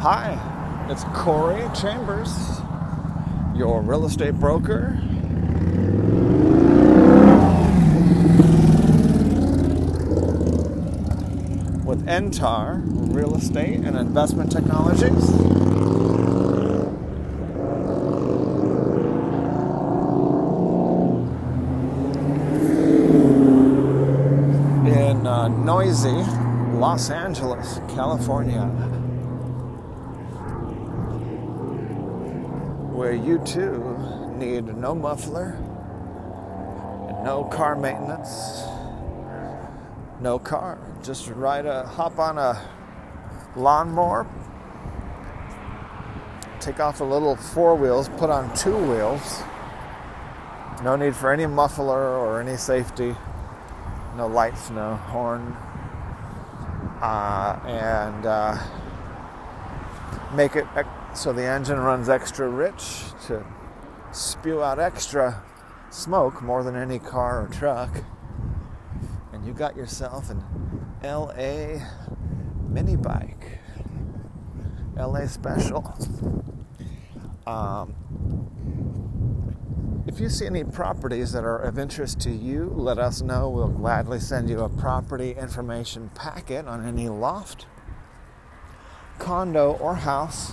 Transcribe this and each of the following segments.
Hi, it's Corey Chambers, your real estate broker. With Entar Real Estate and Investment Technologies. In uh, noisy Los Angeles, California. Where you too need no muffler, no car maintenance, no car. Just ride a hop on a lawnmower, take off the little four wheels, put on two wheels. No need for any muffler or any safety. No lights, no horn. Uh, and uh, make it so the engine runs extra rich to spew out extra smoke more than any car or truck. And you got yourself an LA mini bike, LA special. Um, if you see any properties that are of interest to you, let us know. We'll gladly send you a property information packet on any loft, condo, or house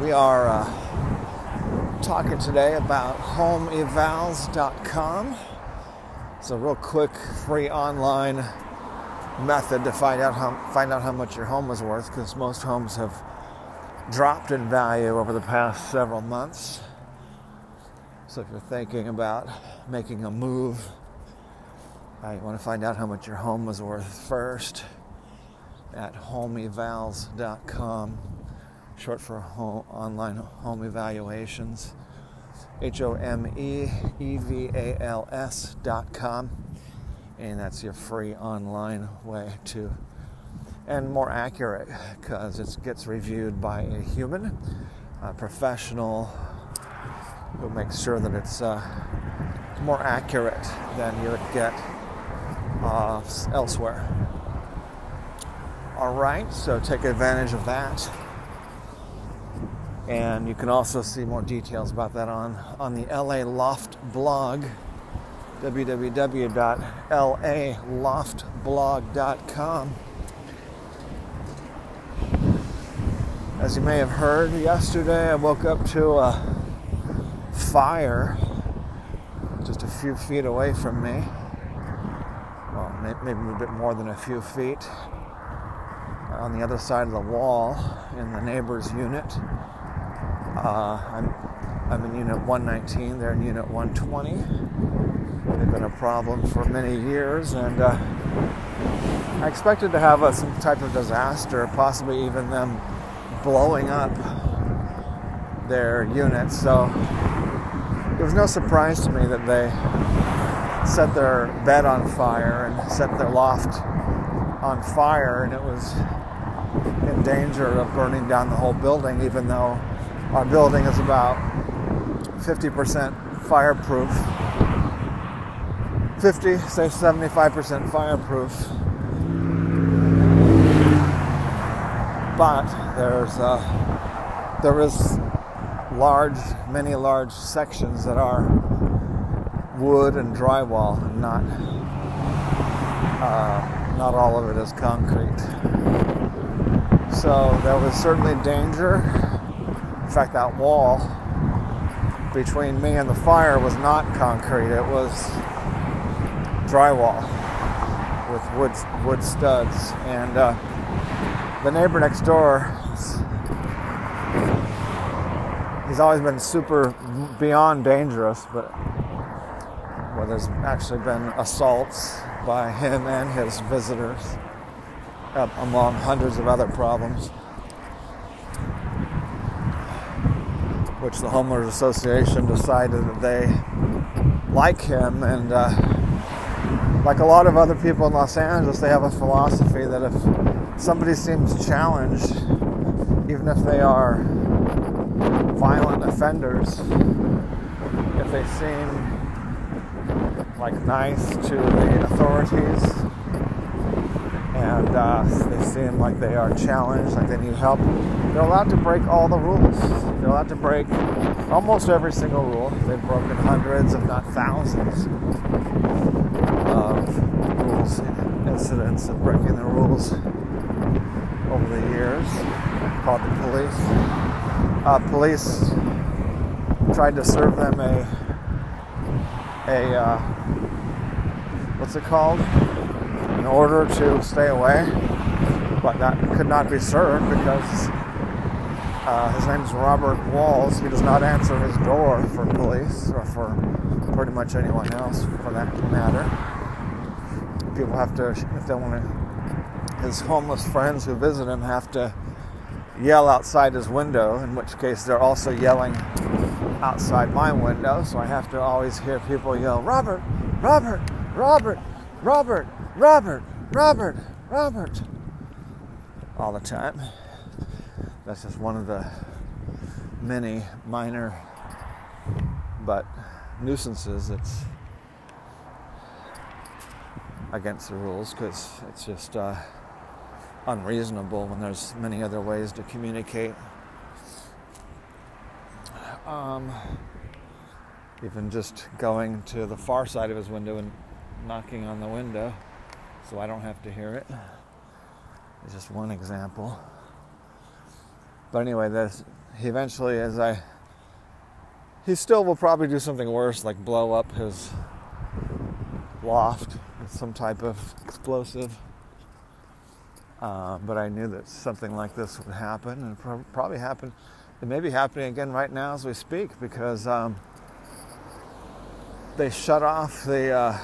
We are uh, talking today about homeevals.com. It's a real quick, free online method to find out how find out how much your home is worth because most homes have dropped in value over the past several months. So if you're thinking about making a move, uh, you want to find out how much your home is worth first at homeevals.com short for home, online home evaluations. H O M E E V A L S dot com. And that's your free online way to, and more accurate because it gets reviewed by a human, a professional who makes sure that it's uh, more accurate than you would get uh, elsewhere. All right, so take advantage of that. And you can also see more details about that on, on the LA Loft blog, www.laloftblog.com. As you may have heard, yesterday I woke up to a fire just a few feet away from me. Well, maybe a bit more than a few feet. On the other side of the wall in the neighbor's unit. Uh, I'm, I'm in Unit 119, they're in Unit 120. They've been a problem for many years, and uh, I expected to have a, some type of disaster, possibly even them blowing up their units. So it was no surprise to me that they set their bed on fire and set their loft on fire, and it was in danger of burning down the whole building, even though our building is about 50% fireproof. 50, say 75% fireproof. But there's uh, there is large, many large sections that are wood and drywall, and not uh, not all of it is concrete. So there was certainly danger in fact, that wall between me and the fire was not concrete, it was drywall with wood, wood studs. And uh, the neighbor next door, he's always been super beyond dangerous, but well, there's actually been assaults by him and his visitors, uh, among hundreds of other problems. Which the homeowners association decided that they like him. And uh, like a lot of other people in Los Angeles, they have a philosophy that if somebody seems challenged, even if they are violent offenders, if they seem like nice to the authorities and uh, they seem like they are challenged, like they need help, they're allowed to break all the rules. They're allowed to break almost every single rule. They've broken hundreds, if not thousands, of rules, incidents of breaking the rules over the years. Called the police. Uh, police tried to serve them a a uh, what's it called? An order to stay away, but that could not be served because uh, his name is Robert Walls. He does not answer his door for police or for pretty much anyone else for that matter. People have to, if they want to, his homeless friends who visit him have to yell outside his window, in which case they're also yelling outside my window. So I have to always hear people yell, Robert, Robert, Robert, Robert, Robert, Robert, Robert, all the time. That's just one of the many minor but nuisances that's against the rules because it's just uh, unreasonable when there's many other ways to communicate. Um, even just going to the far side of his window and knocking on the window so I don't have to hear it. it is just one example. But anyway, this he eventually, as I, he still will probably do something worse, like blow up his loft with some type of explosive. Uh, but I knew that something like this would happen, and pro- probably happen. It may be happening again right now as we speak because um, they shut off the uh,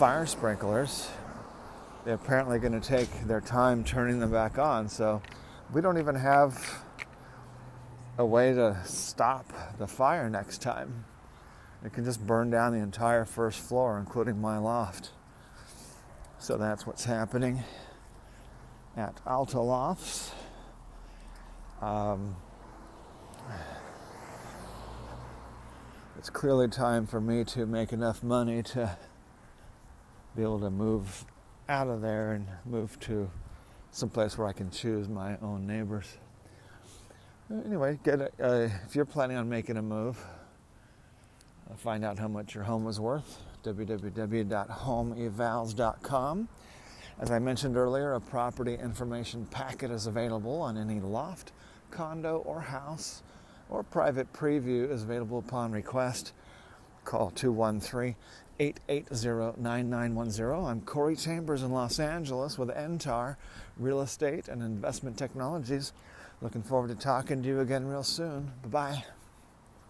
fire sprinklers. They're apparently going to take their time turning them back on. So we don't even have a way to stop the fire next time. It can just burn down the entire first floor, including my loft. So that's what's happening at Alta Lofts. Um, it's clearly time for me to make enough money to be able to move out of there and move to some place where I can choose my own neighbors. Anyway, get a, uh, if you're planning on making a move, uh, find out how much your home is worth. www.homeevals.com. As I mentioned earlier, a property information packet is available on any loft, condo, or house, or private preview is available upon request. Call 213 880 9910. I'm Corey Chambers in Los Angeles with NTAR Real Estate and Investment Technologies. Looking forward to talking to you again real soon. Bye bye.